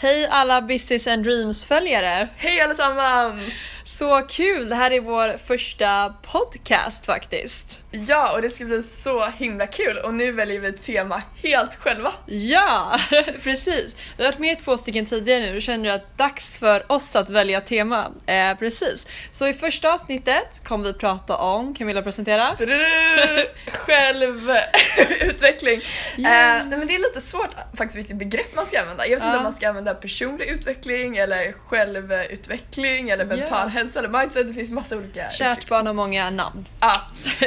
Hej alla Business and Dreams-följare! Hej allesammans! Så kul! Det här är vår första podcast faktiskt. Ja, och det ska bli så himla kul och nu väljer vi tema helt själva. Ja, precis. Vi har varit med i två stycken tidigare nu och känner att det är dags för oss att välja tema. Eh, precis. Så i första avsnittet kommer vi prata om, Camilla presentera? Självutveckling. Yeah. Eh, men det är lite svårt faktiskt vilket begrepp man ska använda. Jag vet inte uh. om man ska använda personlig utveckling eller självutveckling eller mental yeah. Hälsa eller mindset. Det finns massa olika Kärt barn har många namn. Ja,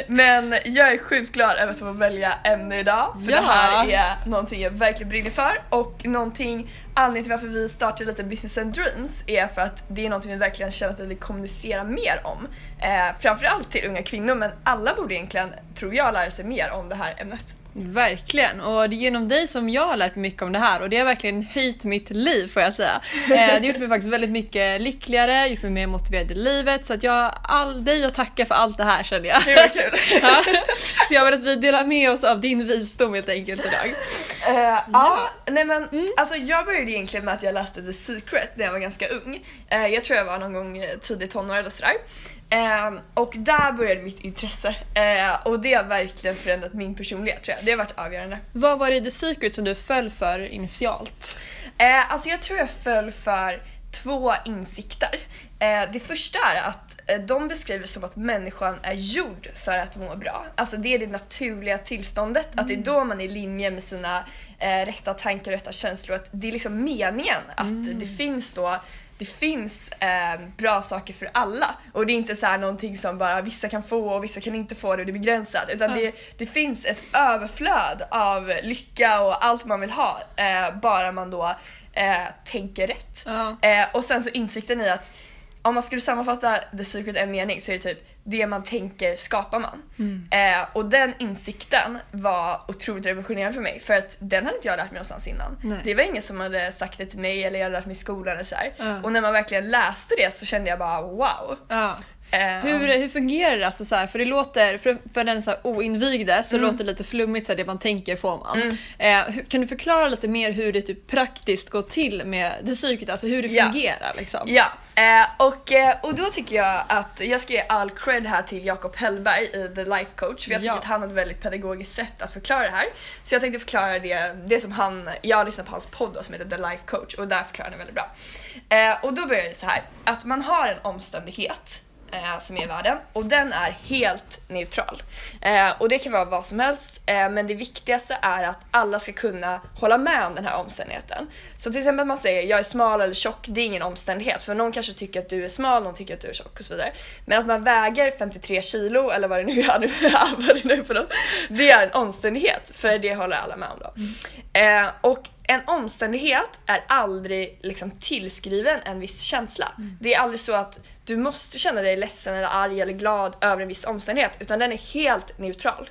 men jag är sjukt glad över att få välja ämne idag för ja. det här är någonting jag verkligen brinner för och någonting Anledningen till varför vi startar lite Business and Dreams är för att det är någonting vi verkligen känner att vi vill kommunicera mer om. Eh, framförallt till unga kvinnor men alla borde egentligen, tror jag, lära sig mer om det här ämnet. Verkligen, och det är genom dig som jag har lärt mig mycket om det här och det har verkligen höjt mitt liv får jag säga. Eh, det har gjort mig faktiskt väldigt mycket lyckligare, gjort mig mer motiverad i livet så att jag all dig att tacka för allt det här känner jag. Det var kul! ja. Så jag vill att vi delar med oss av din visdom helt enkelt idag. Uh, ja. ja, nej men mm. alltså jag började egentligen med att jag läste The Secret när jag var ganska ung. Uh, jag tror jag var någon gång tidigt tonår eller sådär. Eh, och där började mitt intresse och det har verkligen förändrat min personlighet tror jag. Det har varit avgörande. Vad var det i The Secret som du föll för initialt? Alltså jag tror jag föll för två insikter. Det första är att de beskriver som att människan är gjord för att må bra. Alltså det är det naturliga tillståndet, mm. att det är då man är i linje med sina eh, rätta tankar och rätta känslor. Att det är liksom meningen att mm. det finns då det finns eh, bra saker för alla och det är inte så här någonting som bara vissa kan få och vissa kan inte få det och det är begränsat utan mm. det, det finns ett överflöd av lycka och allt man vill ha eh, bara man då eh, tänker rätt. Mm. och sen så insikten i att om man skulle sammanfatta The Secret en mening så är det typ det man tänker skapar man. Mm. Eh, och den insikten var otroligt revolutionerande för mig för att den hade inte jag lärt mig någonstans innan. Nej. Det var ingen som hade sagt det till mig eller jag hade lärt mig i skolan eller så uh. Och när man verkligen läste det så kände jag bara wow. Uh. Um, hur, hur fungerar det? Alltså så här, för det låter, för, för den så här oinvigde så mm. låter det lite flummigt, så här, det man tänker får man. Mm. Eh, hur, kan du förklara lite mer hur det typ praktiskt går till med det psyket, alltså hur det ja. fungerar? Liksom? Ja, eh, och, eh, och då tycker jag att jag ska ge all cred här till Jakob Hellberg i The Life Coach för jag tycker ja. att han har ett väldigt pedagogiskt sätt att förklara det här. Så jag tänkte förklara det, det som han, jag har lyssnat på hans podd då, som heter The Life Coach och där förklarar han det väldigt bra. Eh, och då börjar det så här att man har en omständighet eh, som är i världen och den är helt neutral. Eh, och det kan vara vad som helst eh, men det viktigaste är att alla ska kunna hålla med om den här omständigheten. Så till exempel man säger jag är smal eller tjock, det är ingen omständighet för någon kanske tycker att du är smal, någon tycker att du är tjock och så vidare. Men att man väger 53 kilo eller vad det nu är, vad det nu för något, det är en omständighet för det håller alla med om då. Mm. Eh, och en omständighet är aldrig liksom tillskriven en viss känsla. Mm. Det är aldrig så att du måste känna dig ledsen eller arg eller glad över en viss omständighet utan den är helt neutral.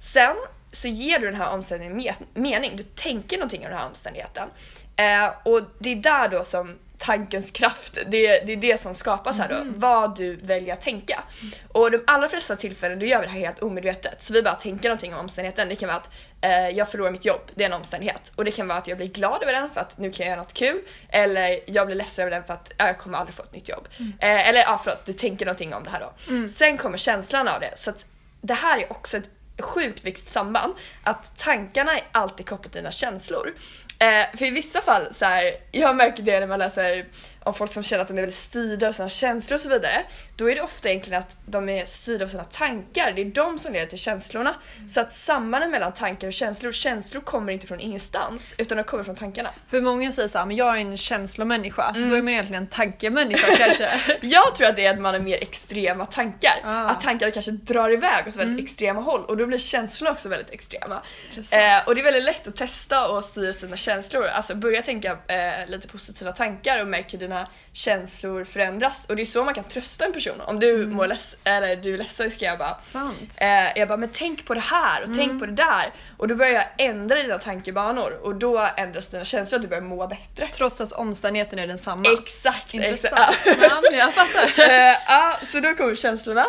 Sen så ger du den här omständigheten mening, du tänker någonting om den här omständigheten. Eh, och det är där då som tankens kraft, det, det är det som skapas här då, mm. vad du väljer att tänka. Och de allra flesta tillfällen då gör vi det här helt omedvetet, så vi bara tänker någonting om omständigheten. Det kan vara att eh, jag förlorar mitt jobb, det är en omständighet. Och det kan vara att jag blir glad över den för att nu kan jag göra något kul, eller jag blir ledsen över den för att äh, jag kommer aldrig få ett nytt jobb. Mm. Eh, eller ja, förlåt, du tänker någonting om det här då. Mm. Sen kommer känslan av det, så att det här är också ett sjukt viktigt samband, att tankarna är alltid kopplat till dina känslor. Eh, för i vissa fall, så här, jag märker det när man läser om folk som känner att de är väldigt styrda av sina känslor och så vidare. Då är det ofta egentligen att de är styrda av sina tankar. Det är de som leder till känslorna. Mm. Så att sambanden mellan tankar och känslor, känslor kommer inte från ingenstans utan de kommer från tankarna. För många säger såhär, men jag är en känslomänniska. Mm. Då är man egentligen en tankemänniska kanske. jag tror att det är att man har mer extrema tankar. Ah. Att tankarna kanske drar iväg åt väldigt mm. extrema håll och då blir känslorna också väldigt extrema. Eh, och det är väldigt lätt att testa och styra sina känslor. Alltså börja tänka eh, lite positiva tankar och märk hur dina känslor förändras. Och det är så man kan trösta en person. Om du mm. mår leds eller du är ledsen ska jag bara Sant. Eh, jag bara men tänk på det här och mm. tänk på det där. Och då börjar jag ändra dina tankebanor och då ändras dina känslor och du börjar må bättre. Trots att omständigheten är densamma. Exakt! Intressant. Exakt. jag fattar. eh, ja, så då kommer känslorna.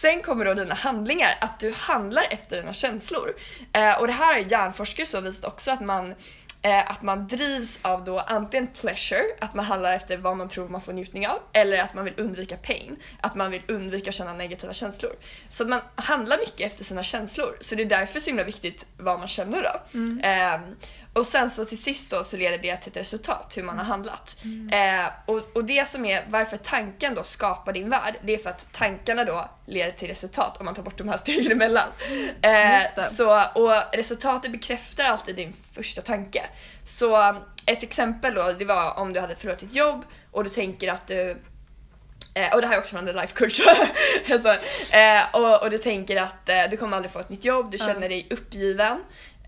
Sen kommer då dina handlingar, att du handlar efter dina känslor. Eh, och det här har hjärnforskare så visat också att man Eh, att man drivs av då antingen pleasure, att man handlar efter vad man tror man får njutning av, eller att man vill undvika pain, att man vill undvika att känna negativa känslor. Så att man handlar mycket efter sina känslor, så det är därför så himla viktigt vad man känner då. Mm. Eh, och sen så till sist då så leder det till ett resultat, hur man har handlat. Eh, och, och det som är varför tanken då skapar din värld, det är för att tankarna då leder till resultat om man tar bort de här stegen emellan. Eh, Just det. så, och resultatet bekräftar alltid din första tanke. Så ett exempel då, det var om du hade förlorat ditt jobb och du tänker att du Eh, och det här är också från The Life Coach. alltså, eh, och, och du tänker att eh, du kommer aldrig få ett nytt jobb, du känner dig uppgiven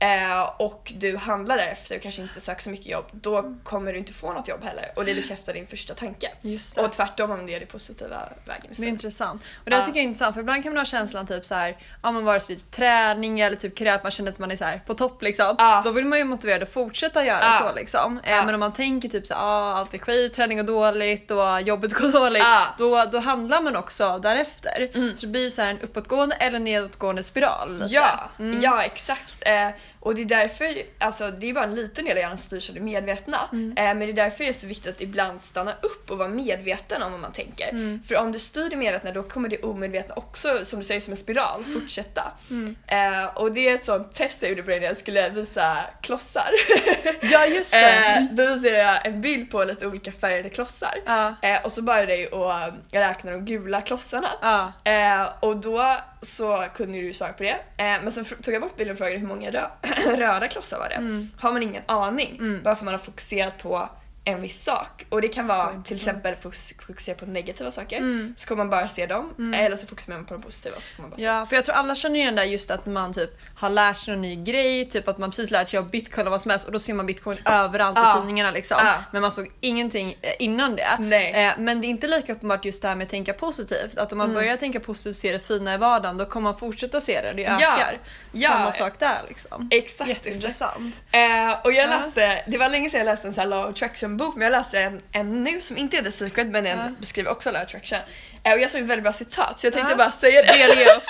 eh, och du handlar därefter och kanske inte söker så mycket jobb. Då kommer du inte få något jobb heller och det bekräftar din första tanke. Och tvärtom om du gör det positiva vägen Det är istället. intressant. Och det Ja. tycker jag är intressant för ibland kan man ha känslan typ så här, ja men vare sig typ träning eller typ att man känner att man är så här på topp liksom. Ja. Då vill man ju motiverad att fortsätta göra Ja. så liksom. Eh. Men om man tänker typ så ja allt är skit, träning går dåligt och jobbet går dåligt. Då, då handlar man också därefter. Mm. Så det blir så här en uppåtgående eller nedåtgående spiral. Lite. Ja, Mm. ja exakt. Eh, och det är därför, alltså det är bara en liten del av hjärnan som styrs av det medvetna. Mm. Eh, men det är därför det är så viktigt att ibland stanna upp och vara medveten om vad man tänker. Mm. För om du styr det medvetna då kommer det omedvetna också, som du säger, som en spiral, fortsätta. Mm. Eh, och det är ett sånt test jag gjorde på dig när jag skulle visa klossar. Ja just det. eh, då visade jag en bild på lite olika färgade klossar. ja. Eh, och så bad jag att räkna de gula klossarna. Ja. Eh, och då så kunde du ju svara på det. Eh, men sen tog jag bort bilden och frågade hur många rö- röda klossar var det. Mm. Har man ingen aning Mm. varför man har fokuserat på en viss sak. Och det kan vara till exempel fokus- fokusera på negativa saker. Mm. Så kommer man bara se dem. Mm. Eller så fokuserar man på de positiva. Så kommer man bara se. Ja, för jag tror alla känner igen det där just att man typ har lärt sig någon ny grej, typ att man precis lärt sig av bitcoin och vad som helst och då ser man bitcoin överallt Ja. i tidningarna liksom. Ja. Men man såg ingenting eh, innan det. Nej. Eh, Men det är inte lika uppenbart just det här med att tänka positivt. Att om man Mm. börjar tänka positivt och se det fina i vardagen då kommer man fortsätta se det, det ökar. Ja. Samma sak där liksom. Exakt. exakt. Jätteintressant. Eh, och jag Ja. läste, det var länge sedan jag läste en sån här law attraction bok men jag läste en, en nu som inte är The Secret men den Ja. beskriver också law attraction. Eh, och jag såg ett väldigt bra citat så jag tänkte Ja. bara säga det. Delge oss.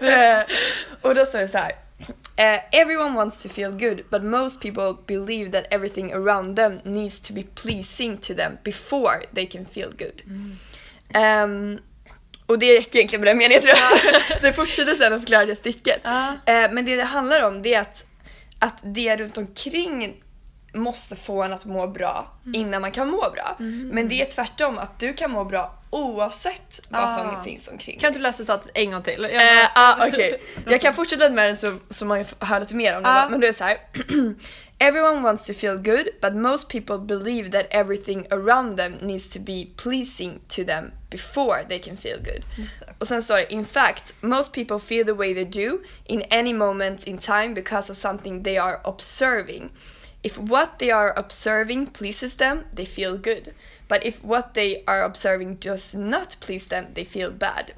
Eh, och då står det så här. Eh, everyone wants to feel good but most people believe that everything around them needs to be pleasing to them before they can feel good. Ehm, och det räcker egentligen med den meningen tror jag. det fortsätter sen att förklara det stycket. Ja. Eh, men det det handlar om det är att, att det runt omkring måste få en att må bra innan man kan må bra. Men det är tvärtom att du kan må bra oavsett vad som Ah. finns omkring Kan du läsa citatet en gång till? Jag Eh, ah, okej. Jag kan fortsätta med den så, så man hör lite mer om det. Ja. då. Men det är så här. Everyone wants to feel good but most people believe that everything around them needs to be pleasing to them before they can feel good. Det. Och sen står det In fact, most people feel the way they do in any moment in time because of something they are observing. If what they are observing pleases them, they feel good. But if what they are observing does not please them, they feel bad.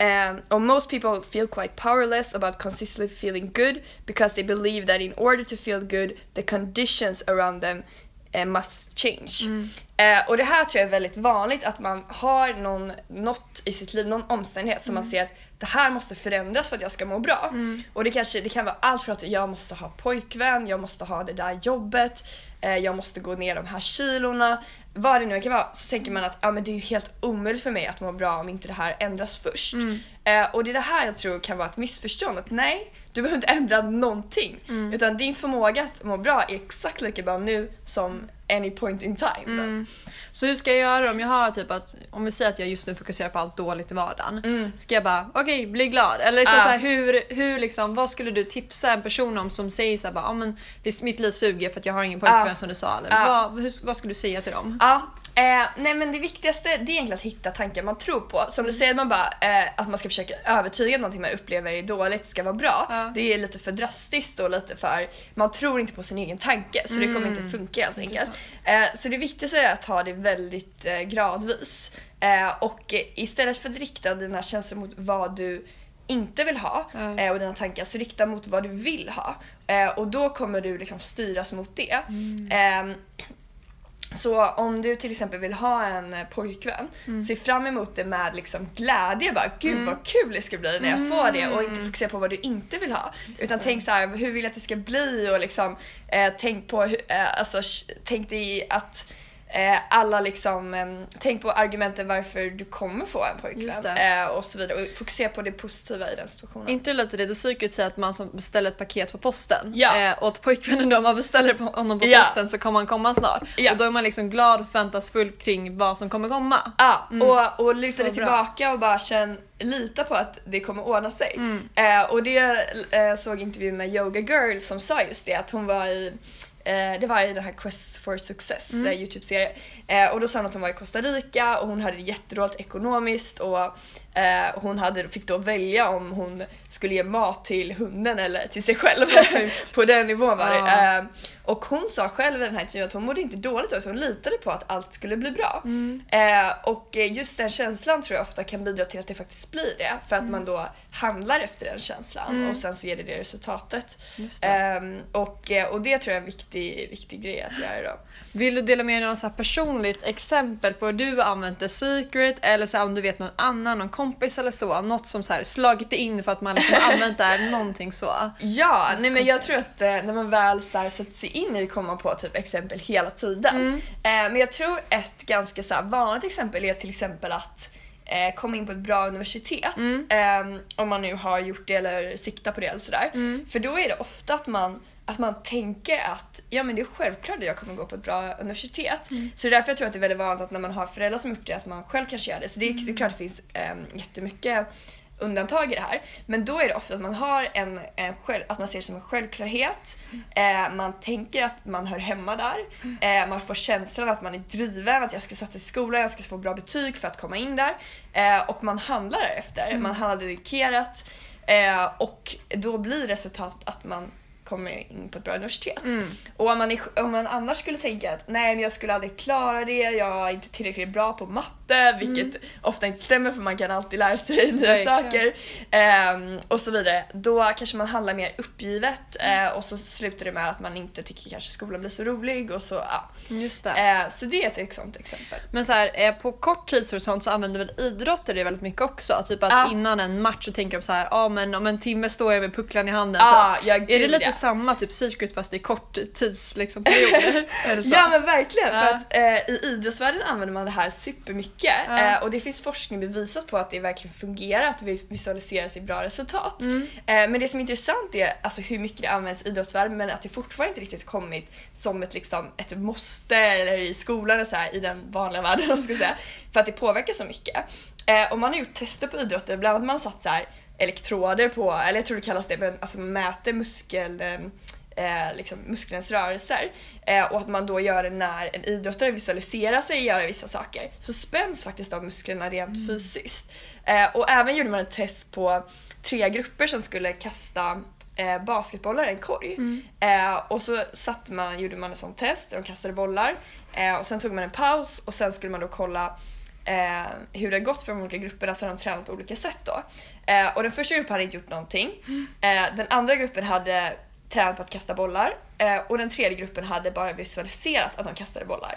Um, or most people feel quite powerless about consistently feeling good because they believe that in order to feel good, the conditions around them must change. Eh, och det här tror jag är väldigt vanligt, att man har någon, något i sitt liv, någon omständighet som man ser att det här måste förändras för att jag ska må bra. Och det, kanske, det kan vara allt för att jag måste ha pojkvän, jag måste ha det där jobbet, eh, jag måste gå ner de här kilorna. Vad det nu kan vara så tänker man att ah, men det är ju helt omöjligt för mig att må bra om inte det här ändras först. Eh, och det är det här jag tror kan vara ett missförstånd. Att nej, du behöver inte ändra någonting. Utan din förmåga att må bra är exakt lika bra nu som any point in time. Mm. Så hur ska jag göra om jag har typ att, om vi säger att jag just nu fokuserar på allt dåligt i vardagen. Mm. Ska jag bara, okej, bli glad? Eller så, Ja. så här, hur, hur liksom, vad skulle du tipsa en person om som säger så här, bara, ah, men det, mitt liv suger för att jag har ingen pojkvän Ja. som du sa. Eller, Ja. vad, hur, vad skulle du säga till dem? Ja, eh, nej men det viktigaste det är egentligen att hitta tankar man tror på. Som du säger, man bara, eh, att man ska försöka övertyga någonting man upplever är dåligt ska vara bra. Ja. Det är lite för drastiskt och lite för, man tror inte på sin egen tanke så det kommer inte funka helt enkelt. Eh, så det viktigaste är att ta det väldigt eh, gradvis. Eh, och istället för att rikta dina känslor mot vad du inte vill ha eh, och dina tankar så rikta mot vad du vill ha. Och då kommer du liksom styras mot det. Eh, Så om du till exempel vill ha en eh, pojkvän, mm. se fram emot det med liksom glädje. Bara, Gud mm. vad kul det ska bli när jag får det och inte mm. fokusera på vad du inte vill ha. Just utan det. tänk så här, hur vill jag att det ska bli och liksom, eh, tänk på, eh, alltså, tänk dig att alla liksom, eh, tänk på argumenten varför du kommer få en pojkvän eh, och så vidare och fokusera på det positiva i den situationen. Inte lite det The Secret säger att man som beställer ett paket på posten ja. eh, och att pojkvännen då om man beställer på honom på ja. posten så kommer han komma snart. Ja. Och då är man liksom glad och förväntansfull kring vad som kommer komma. Ja, mm. och, och luta dig tillbaka och bara känn lita på att det kommer ordna sig. Mm. Eh, och det eh, såg intervju med Yoga Girl som sa just det att hon var i Eh, det var i den här Quest for Success mm. Eh, Youtube-serie. Eh, och då sa hon att hon var i Costa Rica och hon hade det jättedåligt ekonomiskt och Eh, hon hade, fick då välja om hon skulle ge mat till hunden eller till sig själv. på den nivån var det. Ja. Eh, och hon sa själv i den här intervjun att hon mådde inte dåligt utan hon litade på att allt skulle bli bra. Mm. Eh, och just den känslan tror jag ofta kan bidra till att det faktiskt blir det. För att mm. man då handlar efter den känslan mm. och sen så ger det det resultatet. Det. Ehm, och, eh, och det tror jag är en viktig, viktig grej att göra då. Vill du dela med dig av något personligt exempel på hur du har använt The Secret eller så om du vet någon annan, någon kompis eller så, något som så här slagit in för att man liksom använt det här, någonting så. Ja, nej men jag tror att eh, när man väl så här, sätter sig in i det kommer man på typ exempel hela tiden. Mm. Eh, men jag tror ett ganska så vanligt exempel är till exempel att eh, komma in på ett bra universitet. Mm. Eh, om man nu har gjort det eller siktar på det eller sådär. Mm. För då är det ofta att man att man tänker att ja, men det är självklart att jag kommer gå på ett bra universitet. Mm. Så det är därför jag tror att det är väldigt vanligt att när man har föräldrar som gjort det att man själv kanske gör det. Så det är, mm. det är klart att det finns eh, jättemycket undantag i det här. Men då är det ofta att man har en, en själv, att man ser det som en självklarhet. Mm. Eh, man tänker att man hör hemma där. Mm. Eh, man får känslan att man är driven, att jag ska satsa i skolan, jag ska få bra betyg för att komma in där. Eh, och man handlar därefter. Mm. Man handlar dedikerat. Eh, och då blir resultatet att man kommer in på ett bra universitet. Mm. Och om man, är, om man annars skulle tänka att nej men jag skulle aldrig klara det, jag är inte tillräckligt bra på matte, vilket mm. ofta inte stämmer för man kan alltid lära sig nya Nej, saker. Um, och så vidare. Då kanske man handlar mer uppgivet mm. uh, och så slutar det med att man inte tycker kanske skolan blir så rolig och så ja. Just det. Uh, så det är ett sånt exempel. Men så här, uh, på kort tidshorisont så använder väl idrotter det väldigt mycket också? Typ att innan en match så tänker de så här, ja ah, men om en timme står jag med pucklan i handen. Ah, ja, är det lite samma typ secret fast i kort tids liksom, period? ja men verkligen! För att i idrottsvärlden använder man det här supermycket eh, och det finns forskning bevisat på att det verkligen fungerar att vi visualiserar sig bra resultat. Mm. Eh, men det som är intressant är alltså, hur mycket det används i idrottsvärlden men att det fortfarande inte riktigt kommit som ett, liksom, ett måste eller i skolan och så här, i den vanliga världen ska säga. För att det påverkar så mycket. Eh, och man har gjort tester på idrotter, bland annat man har satt så här, elektroder på, eller jag tror det kallas det, men alltså mäter muskel eh, liksom muskelns rörelser eh, och att man då gör det när en idrottare visualiserar sig göra vissa saker så spänns faktiskt de musklerna rent mm. fysiskt. Eh, och även gjorde man ett test på tre grupper som skulle kasta eh, basketbollar i en korg. Mm. Eh, och så satt man, gjorde man ett sånt test där de kastade bollar eh, och sen tog man en paus och sen skulle man då kolla eh, hur det gått för de olika grupperna så hade de tränat på olika sätt då. Eh, och den första gruppen hade inte gjort någonting. Mm. Eh, den andra gruppen hade tränat på att kasta bollar eh, och den tredje gruppen hade bara visualiserat att de kastade bollar.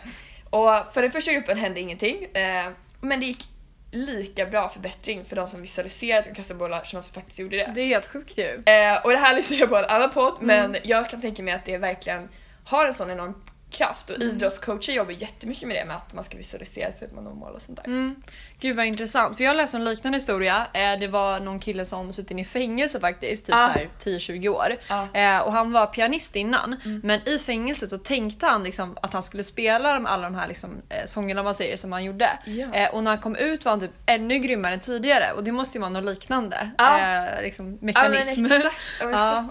Och för den första gruppen hände ingenting eh, men det gick lika bra förbättring för de som visualiserade att de kastade bollar som de som faktiskt gjorde det. Det är helt sjukt ju. Eh, och det här lyssnar jag på en annan podd mm. men jag kan tänka mig att det verkligen har en sån enorm kraft och mm. idrottscoacher jobbar jättemycket med det med att man ska visualisera sig att man når mål och sånt där. Mm. Gud vad intressant, för jag läste en liknande historia. Eh, det var någon kille som suttit i fängelse faktiskt, typ ah. 10-20 år. Ah. Och han var pianist innan, mm. men i fängelset så tänkte han liksom att han skulle spela alla de här liksom, eh, sångerna man säger som han gjorde. Ja. Och när han kom ut var han typ ännu grymmare än tidigare och det måste ju vara något liknande ah. liksom, mekanism. Ja, exakt.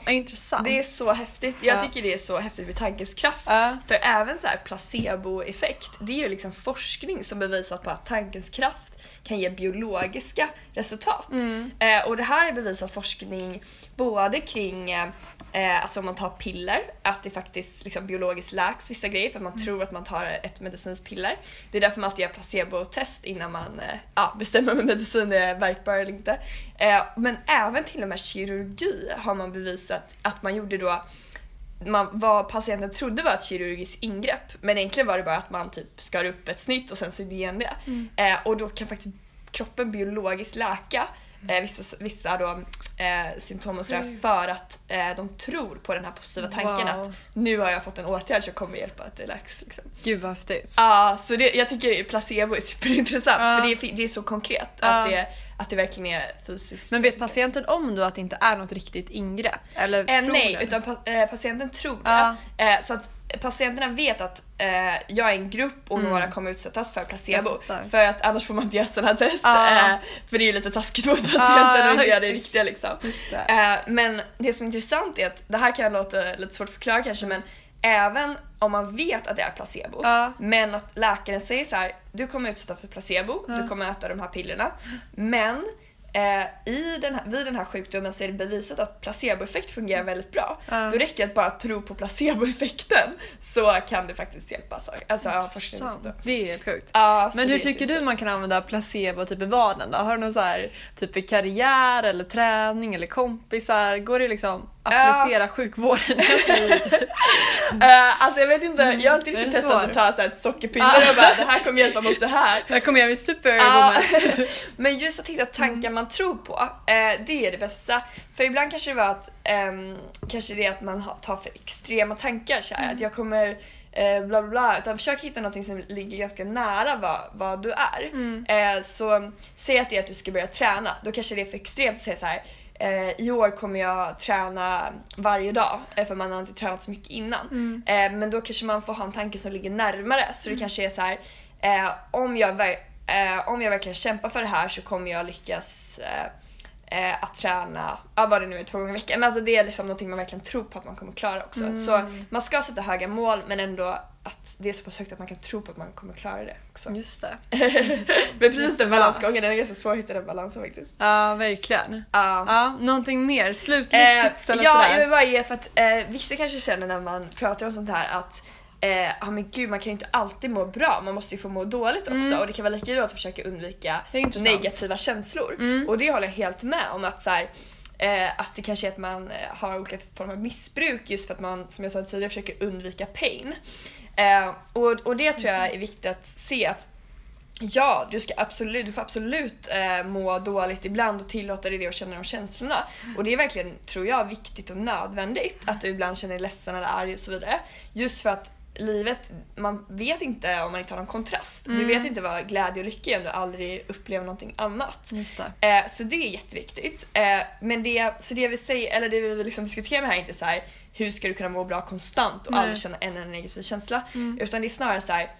ja, intressant. Det är så häftigt. Jag tycker det är så häftigt med tankens kraft. För även så här placeboeffekt, det är ju liksom forskning som bevisat på att tankens kraft kan ge biologiska resultat. Mm. Eh, och det här är bevisat forskning både kring eh, alltså om man tar piller, att det faktiskt liksom biologiskt läks vissa grejer för att man mm. tror att man tar ett medicinskt piller. Det är därför man alltid gör placebo-test innan man eh, ja, bestämmer om medicin är verkbar eller inte. Eh, men även till och med kirurgi har man bevisat att man gjorde då man, vad patienten trodde var ett kirurgiskt ingrepp men egentligen var det bara att man typ skar upp ett snitt och sen sydde igen det. Mm. Eh, och då kan faktiskt kroppen biologiskt läka eh, vissa, vissa då, eh, symptom och sådär Mm. för att eh, de tror på den här positiva tanken Wow. att nu har jag fått en åtgärd som kommer hjälpa att det läks. Liksom. Gud vad häftigt. Ja, så det, jag tycker placebo är superintressant Ja. för det är, det är så konkret att, det, att det verkligen är fysiskt. Men vet patienten om då att det inte är något riktigt ingrepp? Eller Eh, nej, den? utan pa- eh, patienten tror det. Eh, så att patienterna vet att eh, jag är en grupp och Mm. några kommer utsättas för placebo. För att annars får man inte göra sådana test. Ja. Eh, för det är ju lite taskigt mot patienten Ja, att inte göra det riktiga liksom. Det. Eh, men det som är intressant är att, det här kan låta lite svårt att förklara kanske men även om man vet att det är placebo Ja. men att läkaren säger så här: du kommer utsätta för placebo, Ja. du kommer äta de här pillerna men eh, i den här, vid den här sjukdomen så är det bevisat att placeboeffekt fungerar väldigt bra. Ja. Då räcker det att bara tro på placeboeffekten så kan det faktiskt hjälpa. Så- Alltså ja. Det är helt sjukt. Ja, Men hur tycker du man kan använda placebo typ i vardagen då? Har du någon så här typ i karriär eller träning eller kompisar? Går det liksom applicera sjukvården? Eh, alltså jag vet inte, jag har inte Mm, det riktigt testat att ta så här ett sockerpiller och bara det här kommer hjälpa mot det här. Där kommer jag med Ja, superwoman. men just att hitta tankar man tror på, eh, det är det bästa. För ibland kanske det var att, ehm, kanske det är att man tar för extrema tankar så här, att jag kommer eh, bla bla bla. Utan försök hitta något som ligger ganska nära vad, vad du är. Mm. Eh, så säg att det är att du ska börja träna, då kanske det är för extremt att säga så här. Eh, I år kommer jag träna varje dag eh, för man har inte tränat så mycket innan. Mm. Eh, men då kanske man får ha en tanke som ligger närmare. Så det kanske är så här, eh, om, jag eh, om jag verkligen kämpar för det här så kommer jag lyckas eh, att träna, ja, vad det nu är, två gånger i veckan. Men alltså det är liksom någonting man verkligen tror på att man kommer klara också. Mm. Så man ska sätta höga mål men ändå att det är så pass högt att man kan tro på att man kommer klara det också. Just det. Men precis den balansgången, den är ganska svår att hitta den balansen faktiskt. Ja, verkligen. Ja. Ja, någonting mer? Slutligt Eh, tips eller ja, jag sådär? vill bara ge för att eh, vissa kanske känner när man pratar om sånt här att eh, ah, men gud man kan ju inte alltid må bra, man måste ju få må dåligt också Mm. och det kan vara lika bra att försöka undvika negativa känslor. Mm. Och det håller jag helt med om att så här, eh, att det kanske är att man eh, har olika former av missbruk just för att man, som jag sa tidigare, försöker undvika pain. Eh, och, och det tror jag är viktigt att se att Ja, du, ska absolut, du får absolut eh, må dåligt ibland och tillåta dig det och känna de känslorna. Och det är verkligen, tror jag, viktigt och nödvändigt att du ibland känner dig ledsen eller arg och så vidare. Just för att livet, man vet inte om man inte har någon kontrast. Du Mm. vet inte vad glädje och lycka är om du aldrig upplever någonting annat. Det. Eh, så det är jätteviktigt. Eh, men det, så det vill säga, eller det vi vill liksom diskutera med här är inte så här hur ska du kunna må bra konstant och Nej. aldrig känna en enda negativ känsla. Mm. Utan det är snarare så här,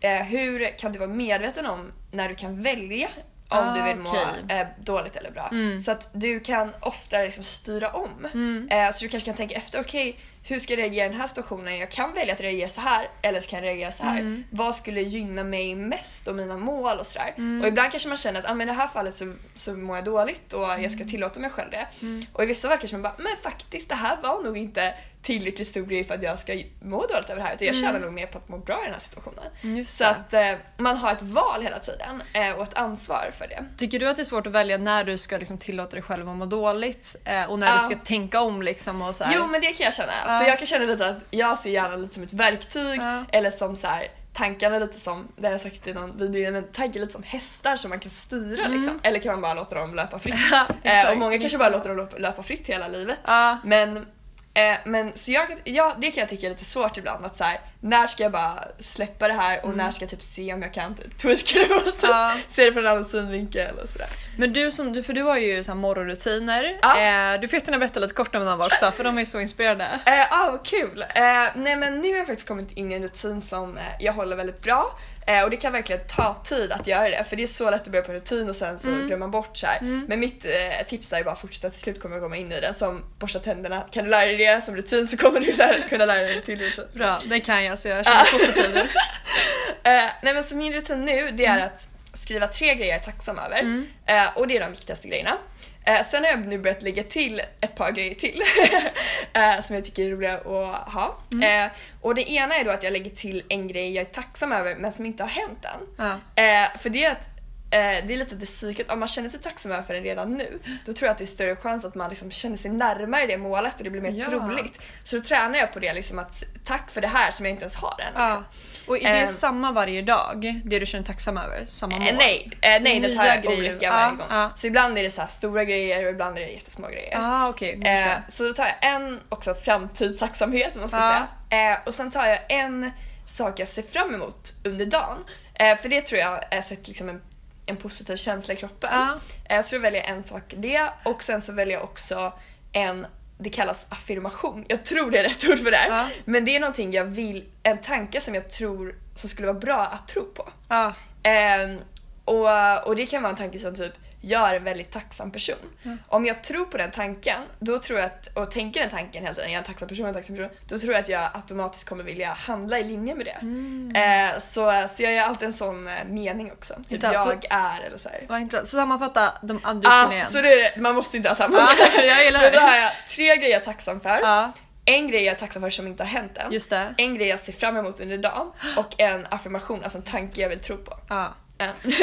eh, hur kan du vara medveten om när du kan välja om Ah, du vill må okej. eh, dåligt eller bra. Mm. Så att du kan oftare liksom styra om. Mm. Eh, så du kanske kan tänka efter, okej hur ska jag reagera i den här situationen? Jag kan välja att reagera så här eller så kan jag reagera så här. Mm. Vad skulle gynna mig mest och mina mål och sådär. Mm. Och ibland kanske man känner att ah, men i det här fallet så, så mår jag dåligt och jag ska tillåta mig själv det. Mm. Och i vissa fall kanske man bara, men faktiskt det här var nog inte tillräckligt stor grej för att jag ska må dåligt över det här utan jag tjänar Mm. nog mer på att må bra i den här situationen. Just Så det. att eh, man har ett val hela tiden eh, och ett ansvar för det. Tycker du att det är svårt att välja när du ska liksom tillåta dig själv att må dåligt eh, och när Ja. du ska tänka om liksom och så här? Jo men det kan jag känna. Ja. För jag kan känna lite att jag ser hjärnan lite som ett verktyg Ja. eller som så här tankarna lite som, det har jag sagt i någon video, men tankar lite som hästar som man kan styra Mm. liksom. Eller kan man bara låta dem löpa fritt. Eh, och många kanske bara låter dem löpa, fritt hela livet. Men, eh, men så jag, ja, det kan jag tycka är lite svårt ibland att så här, när ska jag bara släppa det här och Mm. när ska jag typ se om jag kan typ tweaka det och så, Ja. se det från en annan synvinkel och sådär. Men du som, för du har ju så morgonrutiner. Ja. Eh, du får jättegärna berätta lite kort om dem också för de är så inspirerande. Ja, ah, vad kul! Eh, nej men nu har jag faktiskt kommit in i en rutin som eh, jag håller väldigt bra. Eh, och det kan verkligen ta tid att göra det för det är så lätt att börja på rutin och sen så Mm. glömmer man bort så här. Mm. Men mitt eh, tips är bara att fortsätta till slut kommer jag komma in i det. Som borsta tänderna, kan du lära dig det som rutin så kommer du lära, kunna lära dig en till rutin. Bra, det kan jag så jag känner positiv nu. Eh, nej men så min rutin nu det är att skriva tre grejer jag är tacksam över. Mm. Eh, och det är de viktigaste grejerna. Eh, sen har jag nu börjat lägga till ett par grejer till eh, som jag tycker är roliga att ha. Mm. Eh, och det ena är då att jag lägger till en grej jag är tacksam över men som inte har hänt än. Ja. Eh, för det är att det är lite det secret, om man känner sig tacksam över den redan nu då tror jag att det är större chans att man liksom känner sig närmare det målet och det blir mer Ja. troligt. Så då tränar jag på det liksom att tack för det här som jag inte ens har än. Liksom. Ja. Och är det Ehm. samma varje dag? Det du känner tacksam över? Samma mål? Eh, nej, eh, nej det tar jag grejer. olika varje gång. ja. Så ibland är det så här stora grejer och ibland är det jättesmå grejer. Ah, okej. Eh, så då tar jag en också framtidstacksamhet man ska Ja. säga. Eh, och sen tar jag en sak jag ser fram emot under dagen. Eh, för det tror jag är sett liksom en, en positiv känsla i kroppen. Ja. Eh, så då väljer jag en sak det och sen så väljer jag också en det kallas affirmation. Jag tror det är rätt ord för det här. Ja. Men det är någonting jag vill, en tanke som jag tror som skulle vara bra att tro på. Ja. Ehm, och, och det kan vara en tanke som typ jag är en väldigt tacksam person. Om jag tror på den tanken då tror jag att, och tänker den tanken hela tiden, jag är en tacksam person, en tacksam person, då tror jag att jag automatiskt kommer vilja handla i linje med det. Mm. Eh, så, så jag gör alltid en sån eh, mening också. Typ Inte jag är eller så här. Vad intressant. Så sammanfatta de andra Ah, igen. så det är, det. man måste inte ha samma. Ja, jag gillar Men då det. har jag tre grejer jag är tacksam för. Ja, En grej jag är tacksam för som inte har hänt än. det. En grej jag ser fram emot under dagen. Och en affirmation, alltså en tanke jag vill tro på. Ja.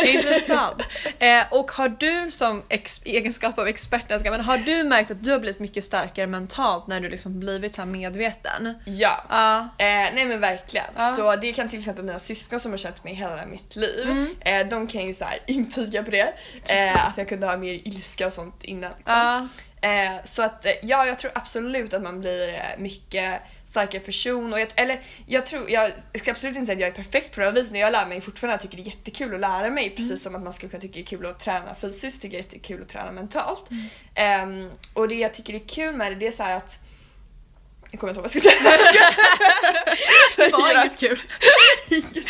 Intressant. Eh, och har du som ex- egenskap av expert, men har du märkt att du har blivit mycket starkare mentalt när du liksom blivit så medveten? Ja. Ja. Eh, nej men verkligen. Ja. Så det kan till exempel mina syskon som har känt mig hela mitt liv, Mm. eh, de kan ju så här intyga på det. Eh, att jag kunde ha mer ilska och sånt innan. Liksom. Eh, så att eh, ja, jag tror absolut att man blir mycket starkare person och jag, eller jag tror, jag ska absolut inte säga att jag är perfekt på det här viset när jag lär mig fortfarande jag tycker det är jättekul att lära mig precis som att man skulle kunna tycka det är kul att träna fysiskt tycker jag det är jättekul att träna mentalt. Ehm, och det jag tycker är kul med det, det är så att jag kommer inte ihåg vad jag skulle säga. Det var inget kul.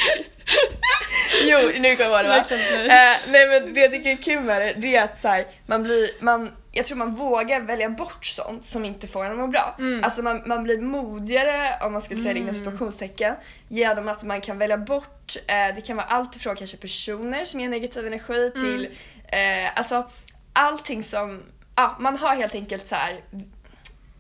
Jo, nu kommer jag ihåg det va? Verkligen. Eh, nej men det jag tycker är kul med det, det är att så här, man blir, man, jag tror man vågar välja bort sånt som inte får en att må bra. Mm. Alltså man, man blir modigare, om man ska säga det inom Mm. situationstecken, genom att man kan välja bort, eh, det kan vara allt ifrån kanske personer som ger negativ energi Mm. till, eh, alltså allting som, ja man har helt enkelt så här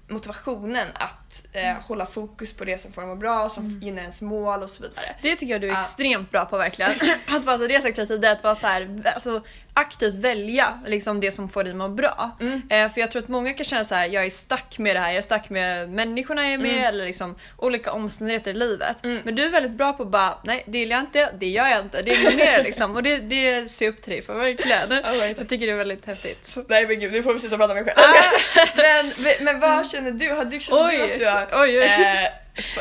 motivationen att eh, Mm. hålla fokus på det som får en att må bra, som gynnar ens mål och så vidare. Det tycker jag du är Ja. extremt bra på verkligen. Att vara, så det har jag sagt tiden, att vara så här, alltså, aktivt välja liksom, det som får dig att må bra. Mm. Eh, för jag tror att många kan känna så här: jag är stack med det här, jag är stack med människorna jag är med Mm. eller liksom olika omständigheter i livet. Mm. Men du är väldigt bra på att bara, nej det gillar jag inte, det gör jag inte, det är mer liksom. Och det, det ser jag upp till dig för verkligen. Jag tycker det är väldigt häftigt. Nej men gud, nu får vi sluta prata om mig själv. Ah. men, men vad känner du? Har du, känner Oj, att du har oj, oj. Eh, f-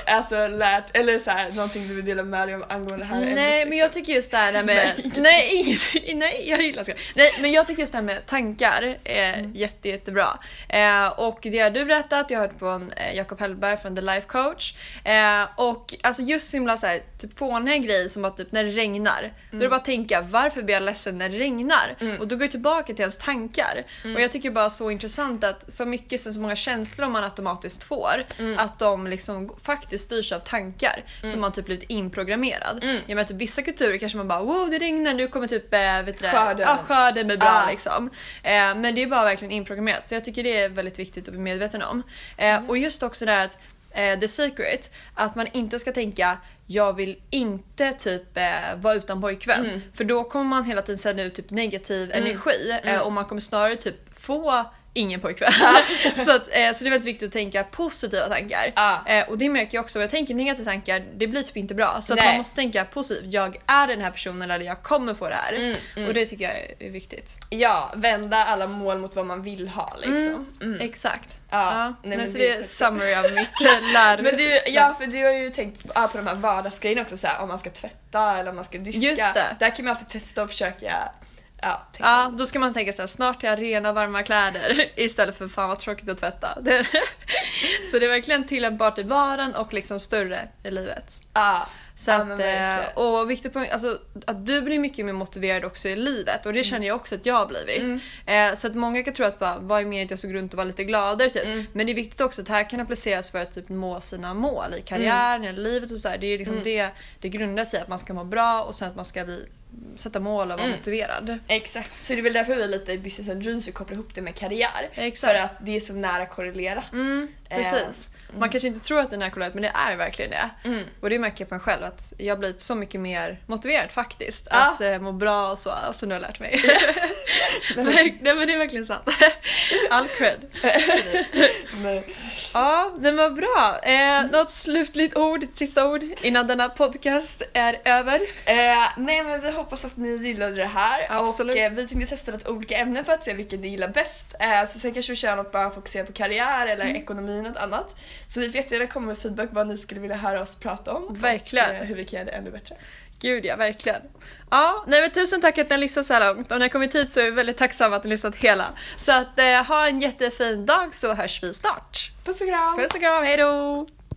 alltså, lärt, eller så här, någonting du vill dela med dig om angående det här ämnet? Nej liksom? men jag tycker just det här med... Nej. nej, jag gillar ska. Nej men jag tycker just det här med tankar är Mm. jätte, jättebra. Eh, och det har du berättat, jag har hört från eh, Jakob Hellberg från The Life Coach. Eh, och alltså just så himla så här, typ fåniga grej som att typ när det regnar. Då är det bara att tänka varför blir jag ledsen när det regnar? Mm. Och då går det tillbaka till ens tankar. Och jag tycker bara så intressant att så mycket, så många känslor man automatiskt får, Mm. att de liksom faktiskt styrs av tankar som man typ blivit inprogrammerad. Mm. Jag menar typ vissa kulturer kanske man bara wow det regnar nu kommer typ eh, vet det, Skörden. Ja, skörden blir bra Ah. liksom. Eh, men det är bara verkligen inprogrammerat så jag tycker det är väldigt viktigt att bli medveten om. Eh, Mm. Och just också det här att eh, the secret, att man inte ska tänka jag vill inte typ eh, vara utan pojkvän. Mm. För då kommer man hela tiden sända ut typ negativ energi eh, Mm. och man kommer snarare typ få ingen pojkvän. så, att, eh, så det är väldigt viktigt att tänka positiva tankar. Ja. Eh, och det märker jag också, jag tänker negativa tankar, det blir typ inte bra. Så man måste tänka positivt. Jag är den här personen eller jag kommer få det här. Mm, mm. Och det tycker jag är- viktigt. Ja, vända alla mål mot vad man vill ha liksom. Mm. Exakt. Ja, Ja. nej, men så det är summary av mitt eh, lär. Men du, ja för du har ju tänkt ja, på de här vardagsgrejerna också såhär om man ska tvätta eller om man ska diska. Just det. Där kan man alltid testa och försöka ja. Ja, då ska man tänka så här, snart har jag rena varma kläder istället för fan vad tråkigt att tvätta. Det, så det är verkligen tillämpbart i vardagen och liksom större i livet. Ja, Så ja, att, eh, och viktigt point, alltså, att du blir mycket mer motiverad också i livet och det känner jag också att jag har blivit. Mm. Eh, så att många kan tro att bara, vad är mer att jag såg runt och var lite gladare typ. Mm. Men det är viktigt också att det här kan appliceras för att typ, nå sina mål i karriären eller livet och så här. Det är liksom Mm. det det grundar sig att man ska må bra och sen att man ska bli sätta mål och vara Mm. motiverad. Exakt, så det är väl därför vi lite i Business and Dreams vill koppla ihop det med karriär. Exakt. För att det är så nära korrelerat. Mm, precis. Man kanske inte tror att den är korrelation men det är verkligen det. Mm. Och det märker jag på mig själv att jag har blivit så mycket mer motiverad faktiskt. Ja. Att eh, må bra och så, alltså nu har jag lärt mig. Nej men det är verkligen sant. All cred. Men, Ja, den var bra. Eh, något slutligt ord, sista ord innan denna podcast är över? eh, nej men vi hoppas att ni gillade det här Absolut. och eh, vi tänkte testa lite olika ämnen för att se vilket ni gillar bäst. Eh, så sen kanske vi kör något bara fokuserat på karriär eller Mm. ekonomi något annat. Så ni får jättegärna komma med feedback vad ni skulle vilja höra oss prata om. Verkligen. Och eh, hur vi kan göra det ännu bättre. Gud ja, verkligen. Ja, nej men tusen tack att ni har lyssnat så här långt och när ni har kommit hit så är vi väldigt tacksamma att ni har lyssnat hela. Så att eh, ha en jättefin dag så hörs vi snart. Puss och kram! Puss och kram, hejdå!